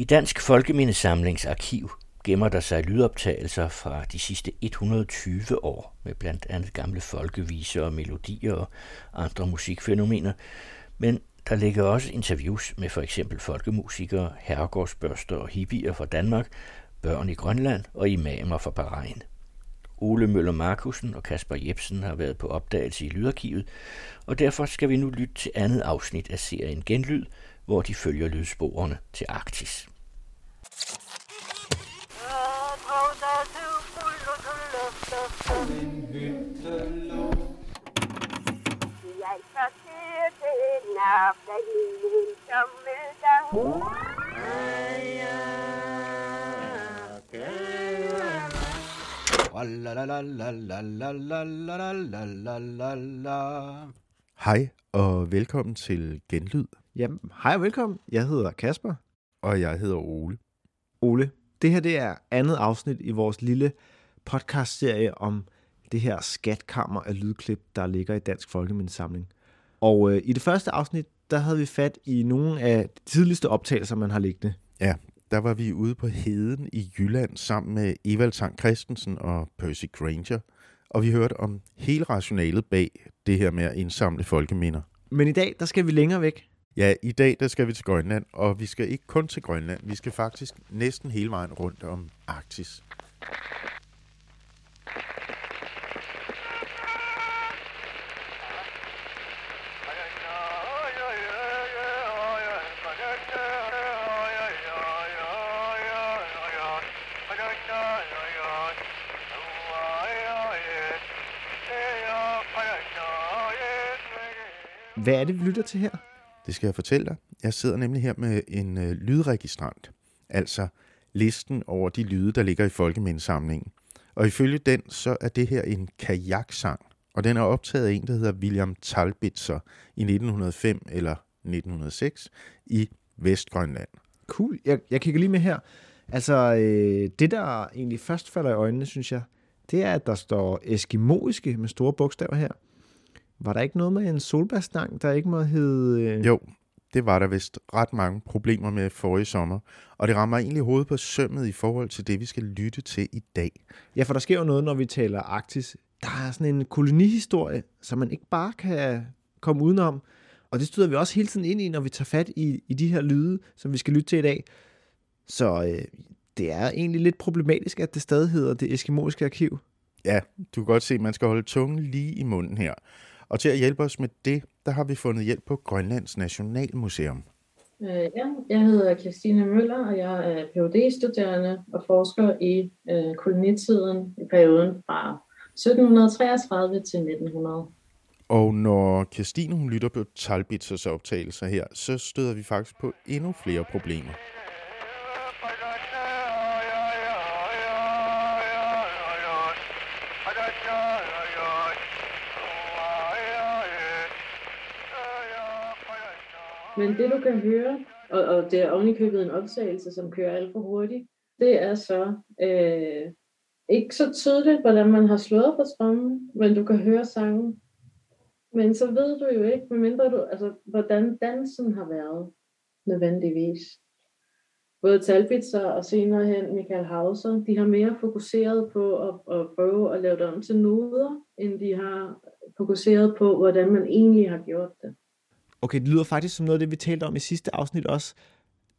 I Dansk Folkemindesamlings arkiv gemmer der sig lydoptagelser fra de sidste 120 år med blandt andet gamle folkeviser og melodier og andre musikfænomener, men der ligger også interviews med for eksempel folkemusikere, herregårdsbørster og hippier fra Danmark, børn i Grønland og imamer fra Bahrain. Ole Møller Markusen og Kasper Jebsen har været på opdagelse i Lydarkivet, og derfor skal vi nu lytte til andet afsnit af serien Genlyd, hvor de følger lydsporene til Arktis. Hej og velkommen til Genlyd. Jamen, hej og velkommen. Jeg hedder Kasper. Og jeg hedder Ole. Ole, det her det er andet afsnit i vores lille podcastserie om det her skatkammer af lydklip, der ligger i Dansk Folkemindesamling. Og øh, i det første afsnit, der havde vi fat i nogle af de tidligste optagelser, man har liggende. Ja, der var vi ude på Heden i Jylland sammen med Evald Tang Christensen og Percy Granger, og vi hørte om hele rationalet bag det her med at indsamle folkeminder. Men i dag, der skal vi længere væk. Ja, i dag der skal vi til Grønland, og vi skal ikke kun til Grønland, vi skal faktisk næsten hele vejen rundt om Arktis. Hvad er det, vi lytter til her? Det skal jeg fortælle dig. Jeg sidder nemlig her med en øh, lydregistrant, altså listen over de lyde, der ligger i folkemindesamlingen. Og ifølge den, så er det her en kajaksang, og den er optaget af en, der hedder William Talbitzer i 1905 eller 1906 i Vestgrønland. Cool. Jeg, jeg kigger lige med her. Altså, øh, det der egentlig først falder i øjnene, synes jeg, det er, at der står eskimoiske med store bogstaver her. Var der ikke noget med en solbærstang, der ikke må hedde... Øh... Jo, det var der vist ret mange problemer med forrige sommer, og det rammer egentlig hovedet på sømmet i forhold til det, vi skal lytte til i dag. Ja, for der sker jo noget, når vi taler Arktis. Der er sådan en kolonihistorie, som man ikke bare kan komme udenom, og det støder vi også hele tiden ind i, når vi tager fat i, i de her lyde, som vi skal lytte til i dag. Så øh, det er egentlig lidt problematisk, at det stadig hedder det eskimoiske arkiv. Ja, du kan godt se, at man skal holde tungen lige i munden her. Og til at hjælpe os med det, der har vi fundet hjælp på Grønlands Nationalmuseum. Øh, ja, jeg hedder Christine Møller, og jeg er phd studerende og forsker i øh, kolonitiden i perioden fra 1733 til 1900. Og når Christine hun lytter på Talbitzers optagelser her, så støder vi faktisk på endnu flere problemer. Men det du kan høre, og, og det er ovenikøbet en optagelse, som kører alt for hurtigt, det er så øh, ikke så tydeligt, hvordan man har slået på strømmen, men du kan høre sangen. Men så ved du jo ikke, medmindre du, altså, hvordan dansen har været nødvendigvis. Både Talbitzer og senere hen Michael Hauser, de har mere fokuseret på at, at prøve at lave det om til noder, end de har fokuseret på, hvordan man egentlig har gjort det. Okay, det lyder faktisk som noget af det, vi talte om i sidste afsnit også.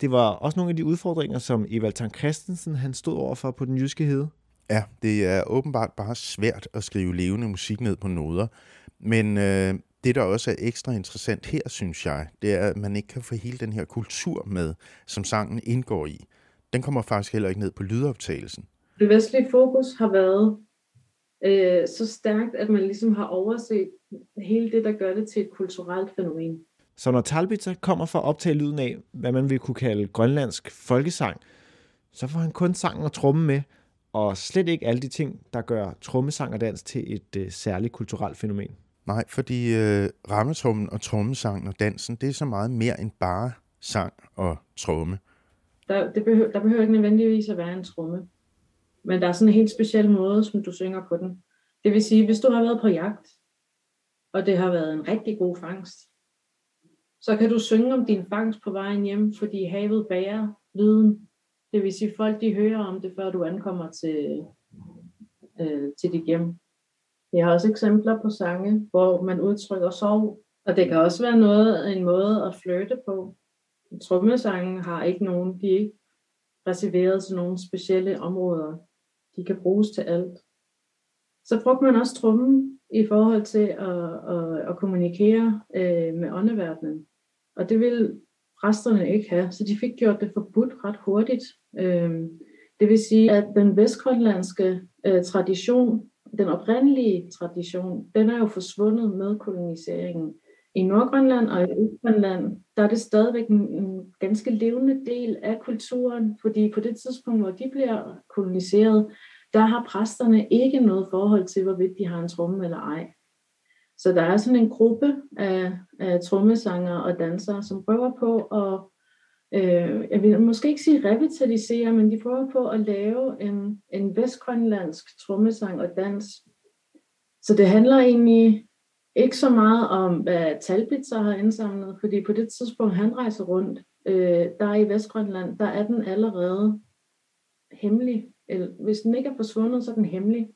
Det var også nogle af de udfordringer, som Evald Tang Christensen han stod overfor på den jyske hede. Ja, det er åbenbart bare svært at skrive levende musik ned på noder. Men øh, det, der også er ekstra interessant her, synes jeg, det er, at man ikke kan få hele den her kultur med, som sangen indgår i. Den kommer faktisk heller ikke ned på lydoptagelsen. Det vestlige fokus har været øh, så stærkt, at man ligesom har overset hele det, der gør det til et kulturelt fænomen. Så når Talbitzer kommer for at optage lyden af, hvad man vil kunne kalde grønlandsk folkesang, så får han kun sangen og trommen med, og slet ikke alle de ting, der gør trommesang og dans til et øh, særligt kulturelt fænomen. Nej, fordi øh, rammetrummen og trommesangen og dansen, det er så meget mere end bare sang og tromme. Der, det behøver, der behøver ikke nødvendigvis at være en tromme. Men der er sådan en helt speciel måde, som du synger på den. Det vil sige, hvis du har været på jagt, og det har været en rigtig god fangst, så kan du synge om din fangst på vejen hjem, fordi havet bærer lyden. Det vil sige, folk de hører om det, før du ankommer til, øh, til dit hjem. Jeg har også eksempler på sange, hvor man udtrykker sorg, og det kan også være noget, en måde at flytte på. Trommesangen har ikke nogen, de er ikke reserveret til nogle specielle områder. De kan bruges til alt. Så brugte man også trummen i forhold til at, at, at kommunikere øh, med åndeverdenen. Og det vil præsterne ikke have, så de fik gjort det forbudt ret hurtigt. Øhm, det vil sige, at den vestgrønlandske øh, tradition, den oprindelige tradition, den er jo forsvundet med koloniseringen. I Nordgrønland og i Østgrønland, der er det stadigvæk en, en ganske levende del af kulturen, fordi på det tidspunkt, hvor de bliver koloniseret, der har præsterne ikke noget forhold til, hvorvidt de har en tromme eller ej. Så der er sådan en gruppe af, af trommesanger og dansere, som prøver på at, øh, jeg vil måske ikke sige revitalisere, men de prøver på at lave en, en vestgrønlandsk trommesang og dans. Så det handler egentlig ikke så meget om, hvad Talbitzer har indsamlet, fordi på det tidspunkt, han rejser rundt, øh, der i Vestgrønland, der er den allerede hemmelig. Eller, hvis den ikke er forsvundet, så er den hemmelig.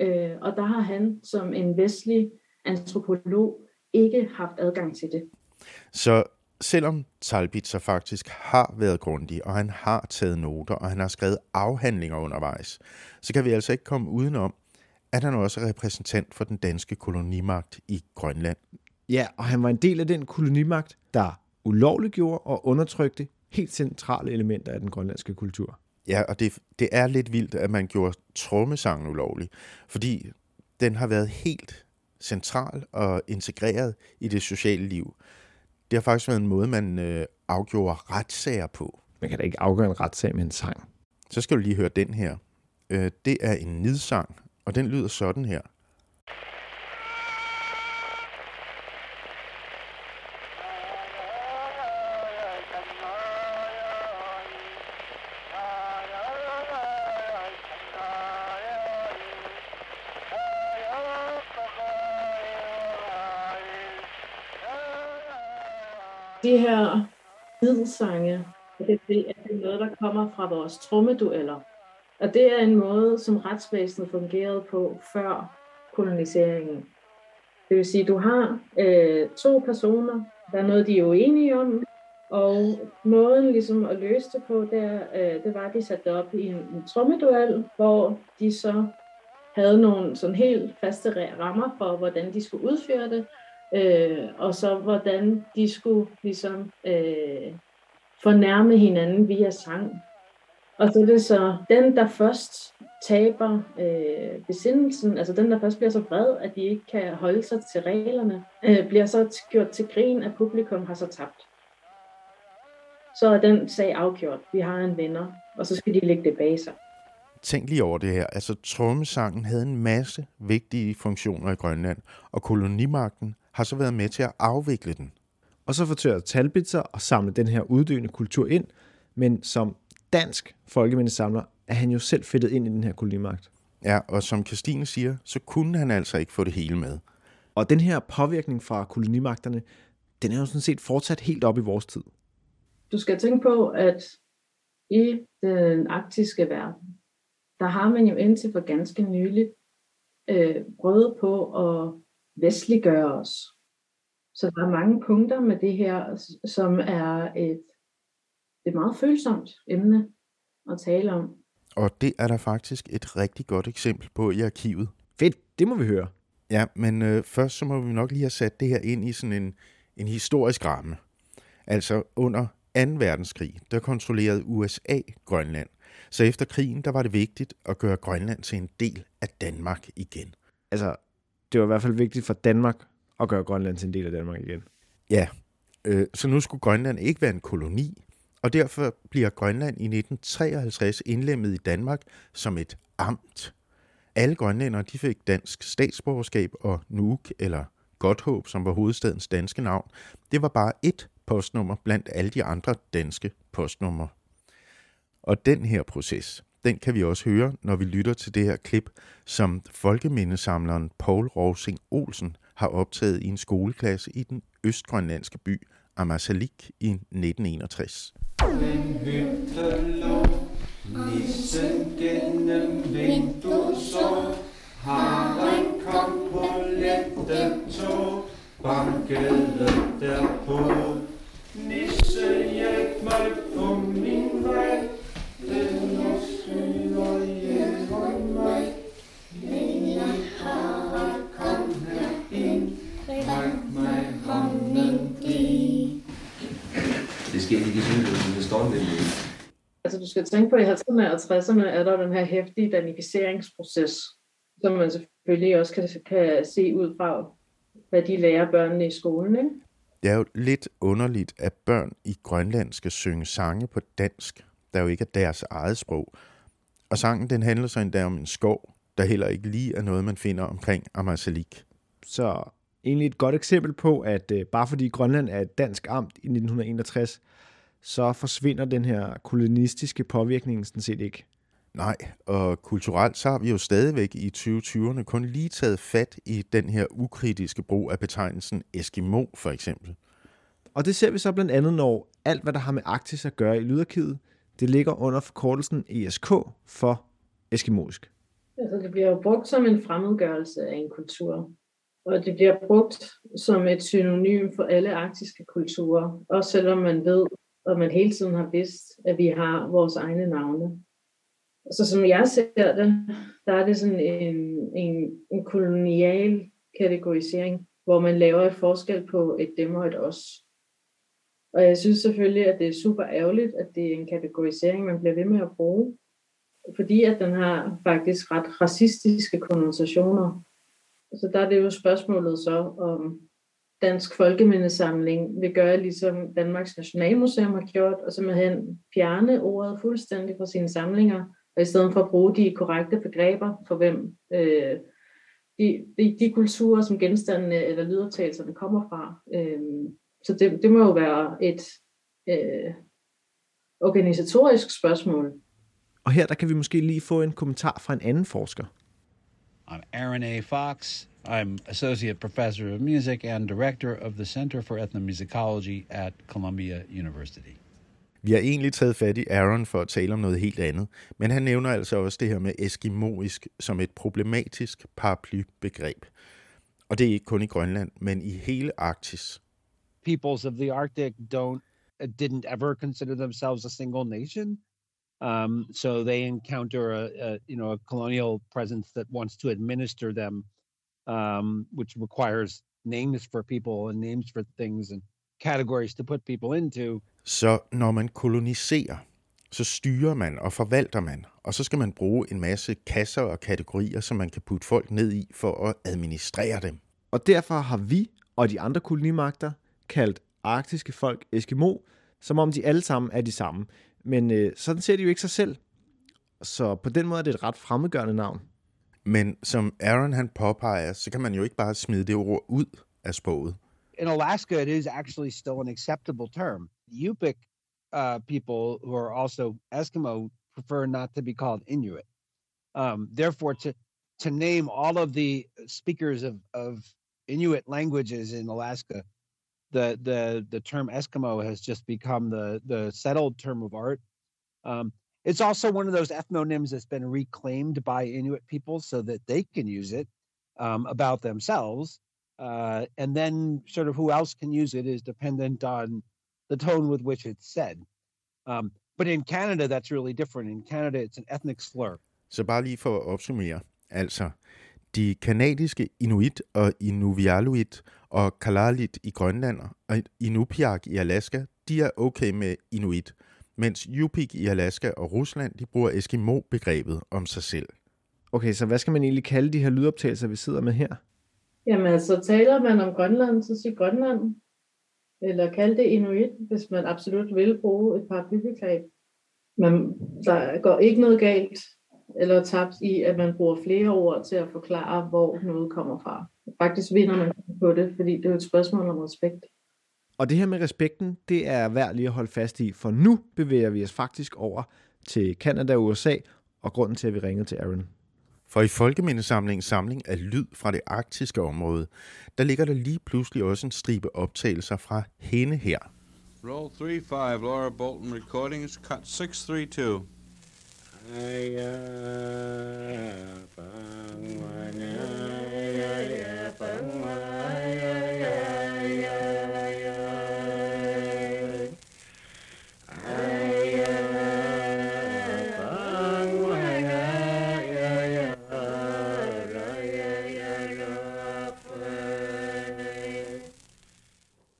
Øh, og der har han som en vestlig antropolog ikke haft adgang til det. Så selvom Talbitzer faktisk har været grundig, og han har taget noter, og han har skrevet afhandlinger undervejs, så kan vi altså ikke komme udenom, at han også er repræsentant for den danske kolonimagt i Grønland. Ja, og han var en del af den kolonimagt, der ulovliggjorde og undertrykte helt centrale elementer af den grønlandske kultur. Ja, og det, det er lidt vildt, at man gjorde trommesangen ulovlig, fordi den har været helt central og integreret i det sociale liv. Det har faktisk været en måde, man øh, afgjorde retssager på. Man kan da ikke afgøre en retssag med en sang. Så skal du lige høre den her. Øh, det er en nidsang, og den lyder sådan her. De her middelsange, det, det er noget, der kommer fra vores trommedueller. Og det er en måde, som retsvæsenet fungerede på før koloniseringen. Det vil sige, at du har øh, to personer, der er noget, de er uenige om, og måden ligesom at løse det på, det, øh, det var, at de satte op i en, en trommeduel, hvor de så havde nogle sådan helt faste rammer for, hvordan de skulle udføre det, øh, og så hvordan de skulle ligesom øh, fornærme hinanden via sang. Og så er det så den, der først taber øh, besindelsen, altså den, der først bliver så vred, at de ikke kan holde sig til reglerne, øh, bliver så gjort til grin, at publikum har så tabt. Så er den sag afgjort. Vi har en vinder, og så skal de lægge det bag sig. Tænk lige over det her. Altså, trommesangen havde en masse vigtige funktioner i Grønland, og kolonimagten har så været med til at afvikle den. Og så fortør Talbitzer og samle den her uddøende kultur ind, men som dansk folkemindesamler er han jo selv fedtet ind i den her kolonimagt. Ja, og som Christine siger, så kunne han altså ikke få det hele med. Og den her påvirkning fra kolonimagterne, den er jo sådan set fortsat helt op i vores tid. Du skal tænke på, at i den arktiske verden, der har man jo indtil for ganske nyligt øh, prøvet på at vestliggøre os. Så der er mange punkter med det her, som er et det er et meget følsomt emne at tale om. Og det er der faktisk et rigtig godt eksempel på i arkivet. Fedt, det må vi høre. Ja, men øh, først så må vi nok lige have sat det her ind i sådan en, en historisk ramme. Altså under 2. verdenskrig, der kontrollerede USA Grønland. Så efter krigen, der var det vigtigt at gøre Grønland til en del af Danmark igen. Altså, det var i hvert fald vigtigt for Danmark at gøre Grønland til en del af Danmark igen. Ja, øh, så nu skulle Grønland ikke være en koloni, og derfor bliver Grønland i 1953 indlemmet i Danmark som et amt. Alle grønlændere de fik dansk statsborgerskab, og Nuuk, eller Godthåb, som var hovedstadens danske navn, det var bare et postnummer blandt alle de andre danske postnumre. Og den her proces, den kan vi også høre, når vi lytter til det her klip, som folkemindesamleren Paul Rosing Olsen har optaget i en skoleklasse i den østgrønlandske by Ammassalik i 1961. Men hytte lå. Nissen gennem vinduet så. Haren kom på lette tog. Bankede derpå. Nisse hjælp mig på min vej. Den sker ikke i synligheden, det står nemlig. Altså, du skal tænke på, at i 50'erne og 60'erne er der den her hæftige danificeringsproces, som man selvfølgelig også kan, kan se ud fra, hvad de lærer børnene i skolen. Ikke? Det er jo lidt underligt, at børn i Grønland skal synge sange på dansk, der jo ikke er deres eget sprog. Og sangen den handler så endda om en skov, der heller ikke lige er noget, man finder omkring Amazalik. Så egentlig et godt eksempel på, at øh, bare fordi Grønland er et dansk amt i 1961, så forsvinder den her kolonistiske påvirkning sådan set ikke. Nej, og kulturelt så har vi jo stadigvæk i 2020'erne kun lige taget fat i den her ukritiske brug af betegnelsen Eskimo for eksempel. Og det ser vi så blandt andet, når alt, hvad der har med Arktis at gøre i lydarkivet, det ligger under forkortelsen ESK for eskimoisk. Altså, det bliver jo brugt som en fremmedgørelse af en kultur. Og det bliver brugt som et synonym for alle arktiske kulturer. Også selvom man ved, og man hele tiden har vidst, at vi har vores egne navne. Så som jeg ser det, der er det sådan en, en, en kolonial kategorisering, hvor man laver et forskel på et dem og et os. Og jeg synes selvfølgelig, at det er super ærgerligt, at det er en kategorisering, man bliver ved med at bruge. Fordi at den har faktisk ret racistiske konnotationer. Så der er det jo spørgsmålet så, om Dansk Folkemindesamling vil gøre, ligesom Danmarks Nationalmuseum har gjort, og simpelthen fjerne ordet fuldstændig fra sine samlinger, og i stedet for at bruge de korrekte begreber for hvem øh, de, de, de kulturer, som genstandene eller lydoptagelserne kommer fra. Øh, så det, det må jo være et øh, organisatorisk spørgsmål. Og her der kan vi måske lige få en kommentar fra en anden forsker. I'm Aaron A. Fox. I'm Associate Professor of Music and Director of the Center for Ethnomusicology at Columbia University. Vi har egentlig taget fat i Aaron for at tale om noget helt andet, men han nævner altså også det her med eskimoisk som et problematisk paraplybegreb. Og det er ikke kun i Grønland, men i hele Arktis. Peoples of the Arctic don't didn't ever consider themselves a single nation. Um, so they encounter a, a you know a colonial presence that wants to administer them, um, which requires names for people and names for things and categories to put people into. Så når man koloniserer, så styrer man og forvalter man, og så skal man bruge en masse kasser og kategorier, som man kan putte folk ned i for at administrere dem. Og derfor har vi og de andre kolonimagter kaldt arktiske folk Eskimo, som om de alle sammen er de samme. Men øh, sådan ser de jo ikke sig selv. Så på den måde er det et ret fremmedgørende navn. Men som Aaron han påpeger, så kan man jo ikke bare smide det ord ud af sproget. In Alaska, it is actually still an acceptable term. Yupik uh, people who are also Eskimo prefer not to be called Inuit. Um, therefore, to to name all of the speakers of, of Inuit languages in Alaska, the the the term Eskimo has just become the the settled term of art. Um, it's also one of those ethnonyms that's been reclaimed by Inuit people so that they can use it um, about themselves. Uh, and then, sort of, who else can use it is dependent on the tone with which it's said. Um, but in Canada, that's really different. In Canada, it's an ethnic slur. Så bare lige for at opsummere. Altså, de kanadiske Inuit og Inuvialuit og Kalalit i Grønland og Inupiaq i Alaska, de er okay med Inuit, mens Yupik i Alaska og Rusland, de bruger Eskimo-begrebet om sig selv. Okay, så hvad skal man egentlig kalde de her lydoptagelser, vi sidder med her? Jamen altså, taler man om Grønland, så sig Grønland. Eller kald det Inuit, hvis man absolut vil bruge et par bybegreb. Men der går ikke noget galt eller tabt i, at man bruger flere ord til at forklare, hvor noget kommer fra. Faktisk vinder man på det, fordi det er et spørgsmål om respekt. Og det her med respekten, det er værd lige at holde fast i, for nu bevæger vi os faktisk over til Kanada og USA, og grunden til, at vi ringede til Aaron. For i Folkemindesamlingens samling af lyd fra det arktiske område, der ligger der lige pludselig også en stribe optagelser fra hende her. Roll 3-5, Laura Bolton Recordings, cut 632.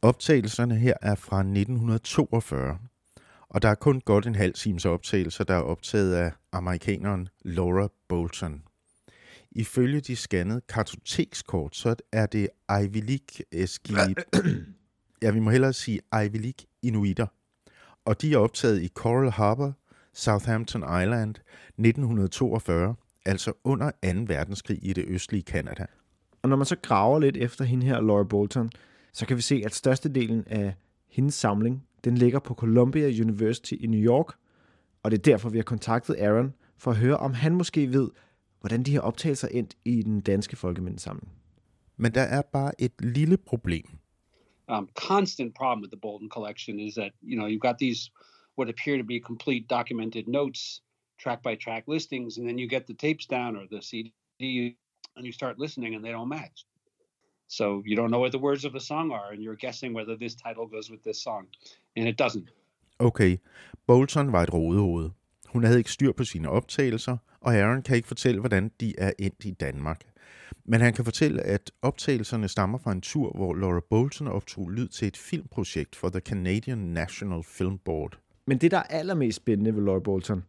Optagelserne her er fra 1942, og der er kun godt en halv times optagelser, der er optaget af amerikaneren Laura Bolton. Ifølge de scannede kartotekskort, så er det Ivy League Eski... ja, vi må hellere sige Ivy League Inuiter. Og de er optaget i Coral Harbor, Southampton Island, 1942, altså under 2. verdenskrig i det østlige Kanada. Og når man så graver lidt efter hende her, Laura Bolton, så kan vi se, at størstedelen af hendes samling, den ligger på Columbia University i New York, og det er derfor, vi har kontaktet Aaron for at høre, om han måske ved, hvordan de her optagelser endt i den danske folkemindesamling. Men der er bare et lille problem. um, constant problem with the Bolton collection is that you know you've got these what appear to be complete documented notes, track by track listings, and then you get the tapes down or the CD and you start listening and they don't match. So you don't know what the words of the song are, and you're guessing whether this title goes with this song, and it doesn't. Okay, Bolton var et rodehoved. Hun havde ikke styr på sine optagelser, og Aaron kan ikke fortælle, hvordan de er endt i Danmark. Men han kan fortælle, at optagelserne stammer fra en tur, hvor Laura Bolton optog lyd til et filmprojekt for The Canadian National Film Board. Men det, der er allermest spændende ved Laura Bolton,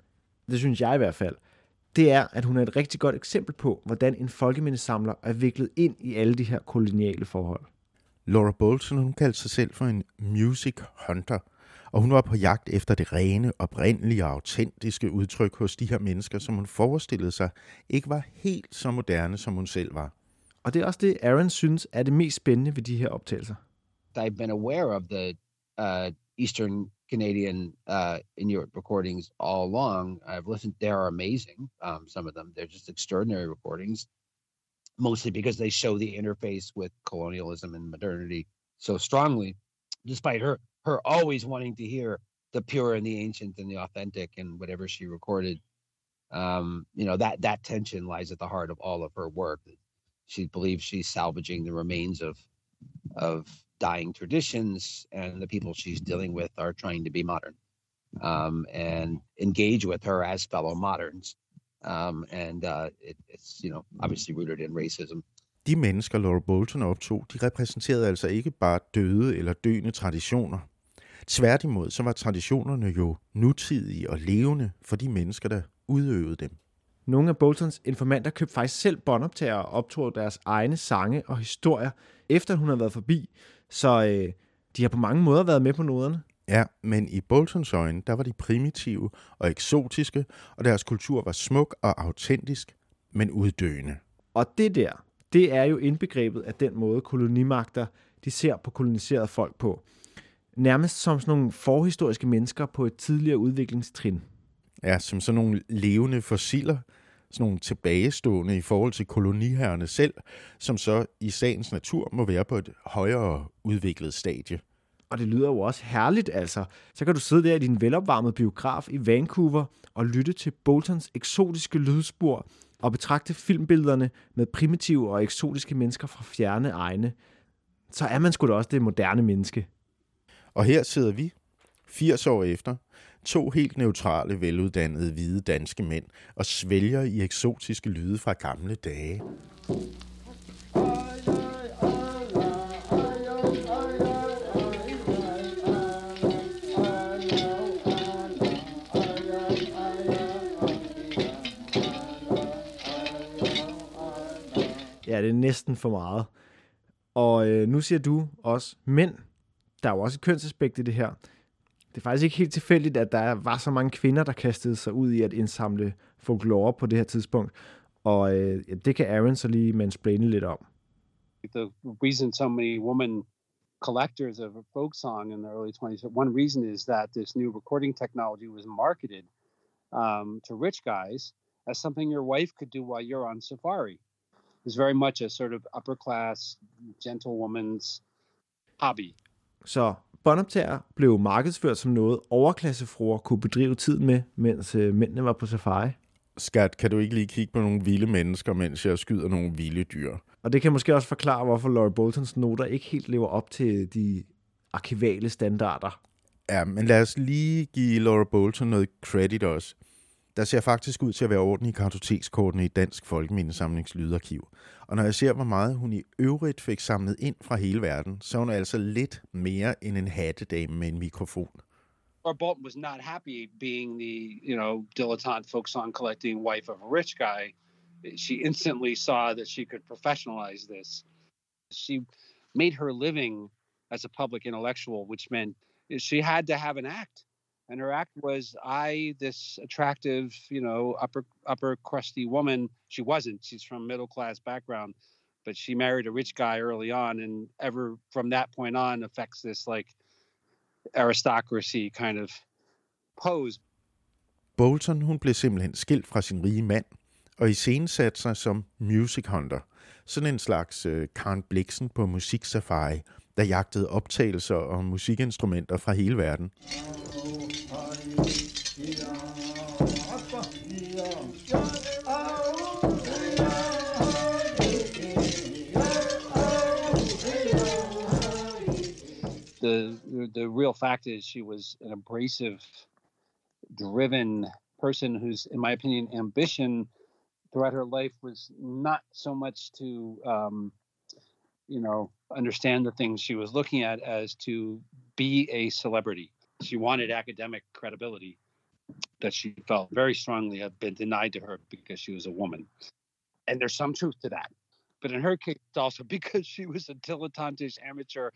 det synes jeg i hvert fald, det er, at hun er et rigtig godt eksempel på, hvordan en folkemindesamler er viklet ind i alle de her koloniale forhold. Laura Bolton, hun kaldte sig selv for en music hunter, og hun var på jagt efter det rene, oprindelige og autentiske udtryk hos de her mennesker, som hun forestillede sig ikke var helt så moderne, som hun selv var. Og det er også det, Aaron synes er det mest spændende ved de her optagelser. I've been aware of the uh, Eastern Canadian uh, Inuit recordings all along. I've listened; they're amazing. Um, some of them, they're just extraordinary recordings. Mostly because they show the interface with colonialism and modernity so strongly, despite her her always wanting to hear the pure and the ancient and the authentic and whatever she recorded. Um, you know that that tension lies at the heart of all of her work. She believes she's salvaging the remains of of dying traditions, and the people she's dealing with are trying to be modern um, and engage with her as fellow moderns. Um, and uh, it, it's you know obviously rooted in racism. De mennesker, Laura Bolton optog, de repræsenterede altså ikke bare døde eller døende traditioner. Tværtimod, så var traditionerne jo nutidige og levende for de mennesker, der udøvede dem. Nogle af Boltons informanter købte faktisk selv båndoptager og optog deres egne sange og historier, efter hun havde været forbi. Så øh, de har på mange måder været med på noderne. Ja, men i Boltons øjne, der var de primitive og eksotiske, og deres kultur var smuk og autentisk, men uddøende. Og det der, det er jo indbegrebet af den måde, kolonimagter de ser på koloniserede folk på. Nærmest som sådan nogle forhistoriske mennesker på et tidligere udviklingstrin. Ja, som sådan nogle levende fossiler, sådan nogle tilbagestående i forhold til koloniherrerne selv, som så i sagens natur må være på et højere udviklet stadie. Og det lyder jo også herligt, altså. Så kan du sidde der i din velopvarmede biograf i Vancouver og lytte til Boltons eksotiske lydspor og betragte filmbillederne med primitive og eksotiske mennesker fra fjerne egne. Så er man sgu da også det moderne menneske. Og her sidder vi, 80 år efter, to helt neutrale, veluddannede, hvide danske mænd og svælger i eksotiske lyde fra gamle dage. Ja, det er næsten for meget. Og øh, nu siger du også mænd. Der er jo også et kønsaspekt i det her. Det er faktisk ikke helt tilfældigt, at der var så mange kvinder, der kastede sig ud i at indsamle folklore på det her tidspunkt. Og øh, det kan Aaron så lige mansplaine lidt om. The reason so many women collectors of folk song in the early 20s, one reason is that this new recording technology was marketed um, to rich guys as something your wife could do while you're on safari. It's very much a sort of upper class, gentlewoman's hobby. Så båndoptager blev markedsført som noget, overklassefruer kunne bedrive tid med, mens øh, mændene var på safari. Skat, kan du ikke lige kigge på nogle vilde mennesker, mens jeg skyder nogle vilde dyr? Og det kan måske også forklare, hvorfor Laurie Boltons noter ikke helt lever op til de arkivale standarder. Ja, men lad os lige give Laura Bolton noget credit også. Der ser faktisk ud til at være orden i kartotekskortene i Dansk Folkemindesamlings lydarkiv. Og når jeg ser, hvor meget hun i øvrigt fik samlet ind fra hele verden, så er hun altså lidt mere end en hattedame med en mikrofon. Or Bolton was not happy being the, you know, dilettante folk song collecting wife of a rich guy. She instantly saw that she could professionalize this. She made her living as a public intellectual, which meant she had to have an act. And her act was, I, this attractive, you know, upper upper crusty woman. She wasn't. She's from middle class background, but she married a rich guy early on, and ever from that point on affects this like aristocracy kind of pose. Bolton hun blev simpelthen skilt fra sin rige mand, og i satte sig som music hunter. Sådan en slags øh, Karen Bliksen på musiksafari, der jagtede optagelser og musikinstrumenter fra hele verden. The, the real fact is she was an abrasive, driven person whose, in my opinion, ambition throughout her life was not so much to um, you know, understand the things she was looking at as to be a celebrity. She wanted academic credibility that she felt very strongly had been denied to her because she was a woman. And there's some truth to that. But in her case, also because she was a dilettantish amateur,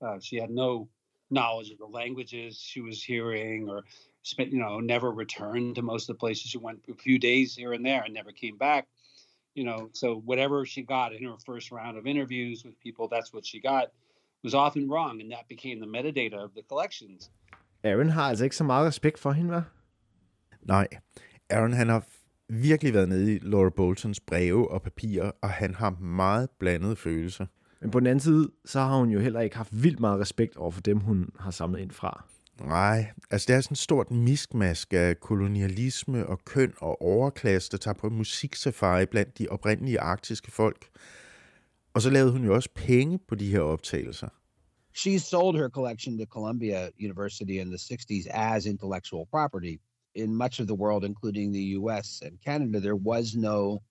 uh, she had no knowledge of the languages she was hearing or spent, you know, never returned to most of the places she went a few days here and there and never came back you know, so whatever she got in her first round of interviews with people, that's what she got, was often wrong, and that became the metadata of the collections. Aaron har altså ikke så meget respekt for hende, hva'? Nej, Aaron han har virkelig været nede i Laura Boltons breve og papirer, og han har meget blandede følelser. Men på den anden side, så har hun jo heller ikke haft vildt meget respekt over for dem, hun har samlet ind fra. Nej, altså det er sådan et stort miskmask af kolonialisme og køn og overklasse, der tager på musiksafari blandt de oprindelige arktiske folk. Og så lavede hun jo også penge på de her optagelser. She sold her collection to Columbia University in the 60s as intellectual property. In much of the world, including the US and Canada, there was no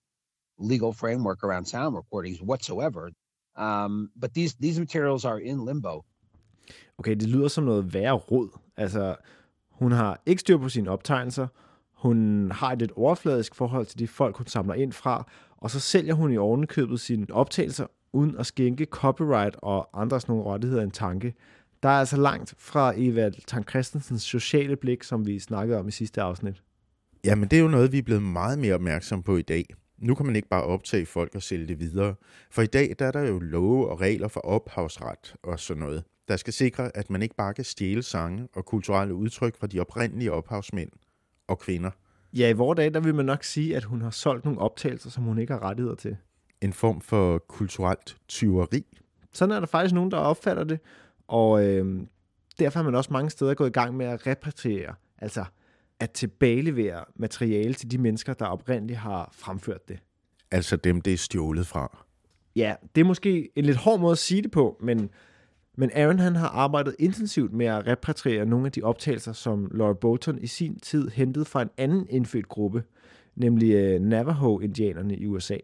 legal framework around sound recordings whatsoever. Um, but these, these materials are in limbo. Okay, det lyder som noget værre råd. Altså, hun har ikke styr på sine optegnelser, hun har et lidt overfladisk forhold til de folk, hun samler ind fra, og så sælger hun i ovenkøbet sine optagelser, uden at skænke copyright og andre sådan nogle rettigheder en tanke. Der er altså langt fra Eva Tang Christensens sociale blik, som vi snakkede om i sidste afsnit. Jamen, det er jo noget, vi er blevet meget mere opmærksom på i dag. Nu kan man ikke bare optage folk og sælge det videre. For i dag der er der jo love og regler for ophavsret og sådan noget der skal sikre, at man ikke bare kan stjæle sange og kulturelle udtryk fra de oprindelige ophavsmænd og kvinder. Ja, i vores dag, der vil man nok sige, at hun har solgt nogle optagelser, som hun ikke har rettigheder til. En form for kulturelt tyveri. Sådan er der faktisk nogen, der opfatter det, og øh, derfor har man også mange steder gået i gang med at repatriere, altså at tilbagelevere materiale til de mennesker, der oprindeligt har fremført det. Altså dem, det er stjålet fra. Ja, det er måske en lidt hård måde at sige det på, men men Aaron han har arbejdet intensivt med at repatriere nogle af de optagelser, som Laura Bolton i sin tid hentede fra en anden indfødt gruppe, nemlig uh, Navajo-indianerne i USA.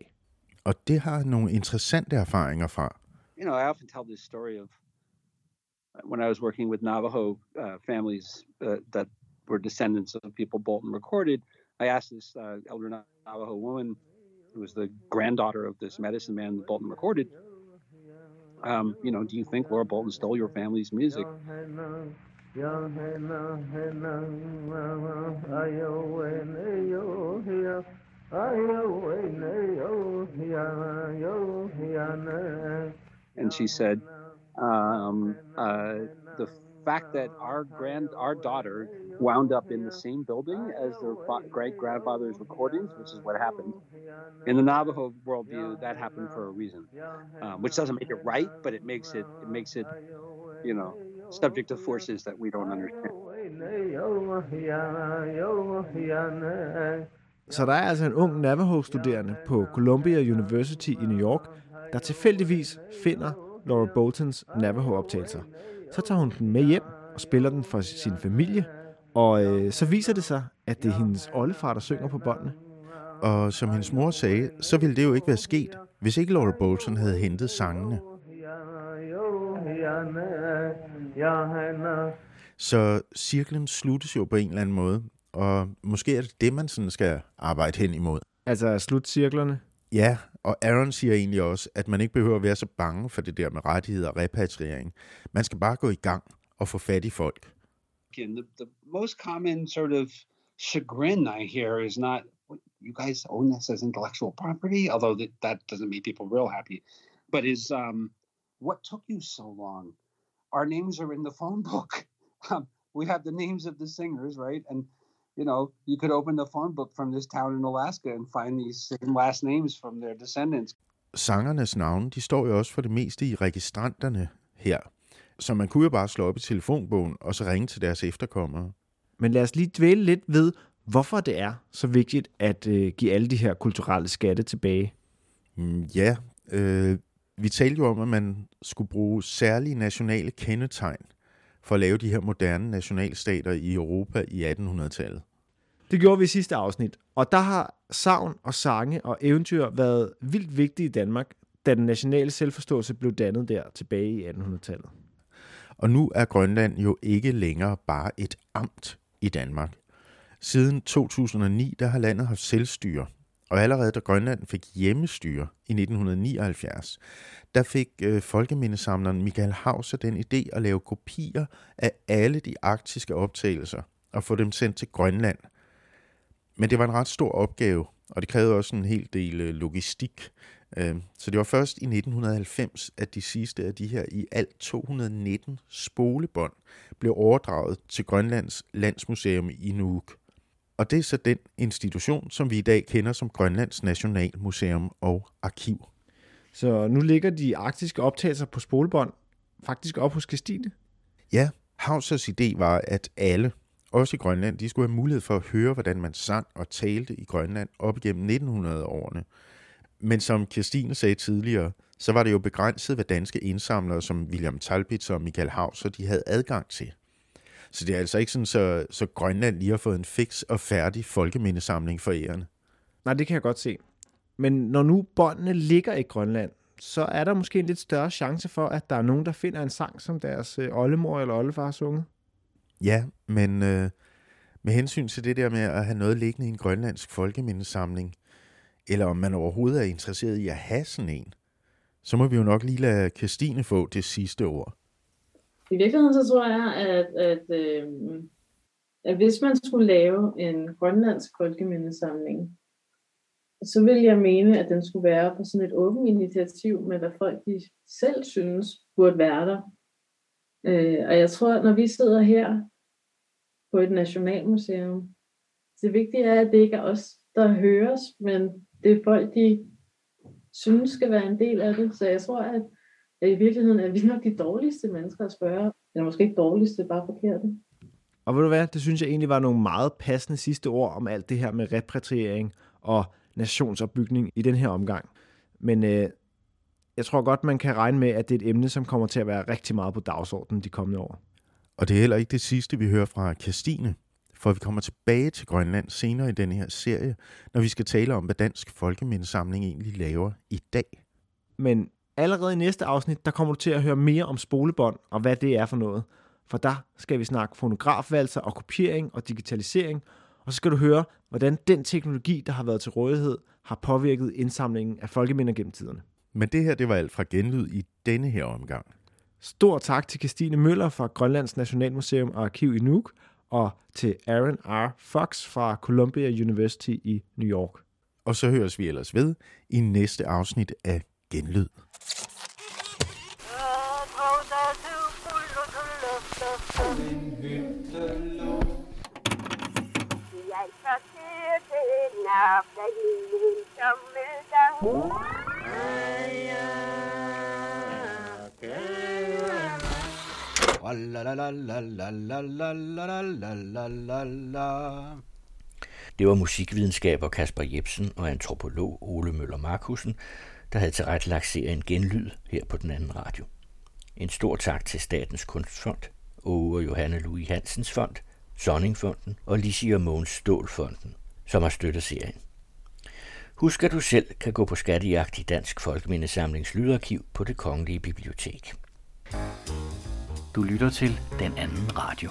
Og det har nogle interessante erfaringer fra. You know, I often tell this story of uh, when I was working with Navajo uh, families uh, that were descendants of people Bolton recorded. I asked this uh, elder Navajo woman, who was the granddaughter of this medicine man Bolton recorded, um, you know, do you think Laura Bolton stole your family's music? And she said, um, uh, the fact that our grand, our daughter wound up in the same building as their great grandfather's recordings, which is what happened. In the Navajo worldview, that happened for a reason, um, which doesn't make it right, but it makes it it makes it, you know, subject to forces that we don't understand. Så der er altså en ung Navajo-studerende på Columbia University i New York, der tilfældigvis finder Laura Boltons Navajo-optagelser. Så tager hun den med hjem og spiller den for sin familie, og øh, så viser det sig, at det er hendes oldefar, der synger på båndene. Og som hendes mor sagde, så ville det jo ikke være sket, hvis ikke Laura Bolton havde hentet sangene. Så cirklen sluttes jo på en eller anden måde, og måske er det det, man sådan skal arbejde hen imod. Altså slutcirklerne. Ja, og Aaron siger egentlig også, at man ikke behøver at være så bange for det der med rettigheder og repatriering. Man skal bare gå i gang og få fat i folk. Again, the, the most common sort of chagrin I hear is not you guys own this as intellectual property, although that, that doesn't make people real happy, but is um, what took you so long? Our names are in the phone book. Um, we have the names of the singers, right? And you know, you could open the phone book from this town in Alaska and find these same last names from their descendants. Sangernes navne, de står jo også for det meste i registranterne her. Så man kunne jo bare slå op i telefonbogen og så ringe til deres efterkommere. Men lad os lige dvæle lidt ved, hvorfor det er så vigtigt at øh, give alle de her kulturelle skatte tilbage. Mm, ja, øh, vi talte jo om, at man skulle bruge særlige nationale kendetegn for at lave de her moderne nationalstater i Europa i 1800-tallet. Det gjorde vi i sidste afsnit, og der har savn og sange og eventyr været vildt vigtige i Danmark, da den nationale selvforståelse blev dannet der tilbage i 1800-tallet. Og nu er Grønland jo ikke længere bare et amt i Danmark. Siden 2009 der har landet haft selvstyre, og allerede da Grønland fik hjemmestyre i 1979, der fik øh, folkemindesamleren Michael Hauser den idé at lave kopier af alle de arktiske optagelser og få dem sendt til Grønland. Men det var en ret stor opgave, og det krævede også en hel del øh, logistik. Øh, så det var først i 1990, at de sidste af de her i alt 219 spolebånd blev overdraget til Grønlands Landsmuseum i Nuuk. Og det er så den institution, som vi i dag kender som Grønlands Nationalmuseum og Arkiv. Så nu ligger de arktiske optagelser på spolebånd faktisk op hos Christine. Ja, Hausers idé var, at alle, også i Grønland, de skulle have mulighed for at høre, hvordan man sang og talte i Grønland op igennem 1900-årene. Men som Kirstine sagde tidligere, så var det jo begrænset, hvad danske indsamlere som William Talbitz og Michael Hauser, de havde adgang til. Så det er altså ikke sådan, så, så Grønland lige har fået en fix og færdig folkemindesamling for ærende. Nej, det kan jeg godt se. Men når nu båndene ligger i Grønland, så er der måske en lidt større chance for, at der er nogen, der finder en sang, som deres øh, oldemor eller oldefar har sunget. Ja, men øh, med hensyn til det der med at have noget liggende i en grønlandsk folkemindesamling, eller om man overhovedet er interesseret i at have sådan en, så må vi jo nok lige lade Christine få det sidste ord. I virkeligheden så tror jeg, at, at, øh, at hvis man skulle lave en grønlandsk folkemindesamling, så vil jeg mene, at den skulle være på sådan et åbent initiativ med, hvad folk de selv synes burde være der. Øh, og jeg tror, når vi sidder her på et nationalmuseum, det vigtige er, at det ikke er os, der høres, men det er folk, de synes skal være en del af det. Så jeg tror, at, at i virkeligheden er vi nok de dårligste mennesker at spørge. Eller måske ikke dårligste, bare forkerte. Og ved du hvad, det synes jeg egentlig var nogle meget passende sidste ord om alt det her med repatriering og nationsopbygning i den her omgang. Men øh, jeg tror godt, man kan regne med, at det er et emne, som kommer til at være rigtig meget på dagsordenen de kommende år. Og det er heller ikke det sidste, vi hører fra Christine, for vi kommer tilbage til Grønland senere i denne her serie, når vi skal tale om, hvad Dansk Folkemindesamling egentlig laver i dag. Men allerede i næste afsnit, der kommer du til at høre mere om spolebånd og hvad det er for noget. For der skal vi snakke fonografvalser og kopiering og digitalisering, og så skal du høre, hvordan den teknologi, der har været til rådighed, har påvirket indsamlingen af folkeminder gennem tiderne. Men det her, det var alt fra genlyd i denne her omgang. Stor tak til Christine Møller fra Grønlands Nationalmuseum og Arkiv i Nuuk, og til Aaron R. Fox fra Columbia University i New York. Og så høres vi ellers ved i næste afsnit af Genlyd. Det var musikvidenskaber Kasper Jebsen og antropolog Ole Møller Markusen, der havde tilrettelagt serien Genlyd her på den anden radio. En stor tak til Statens Kunstfond, Åge og Johanne Louis Hansens Fond, Sonningfonden og Lissi og Mogens Stålfonden, som har støttet serien. Husk, at du selv kan gå på skattejagt i Dansk Folkemindesamlings Lydarkiv på det Kongelige Bibliotek. Du lytter til Den Anden Radio.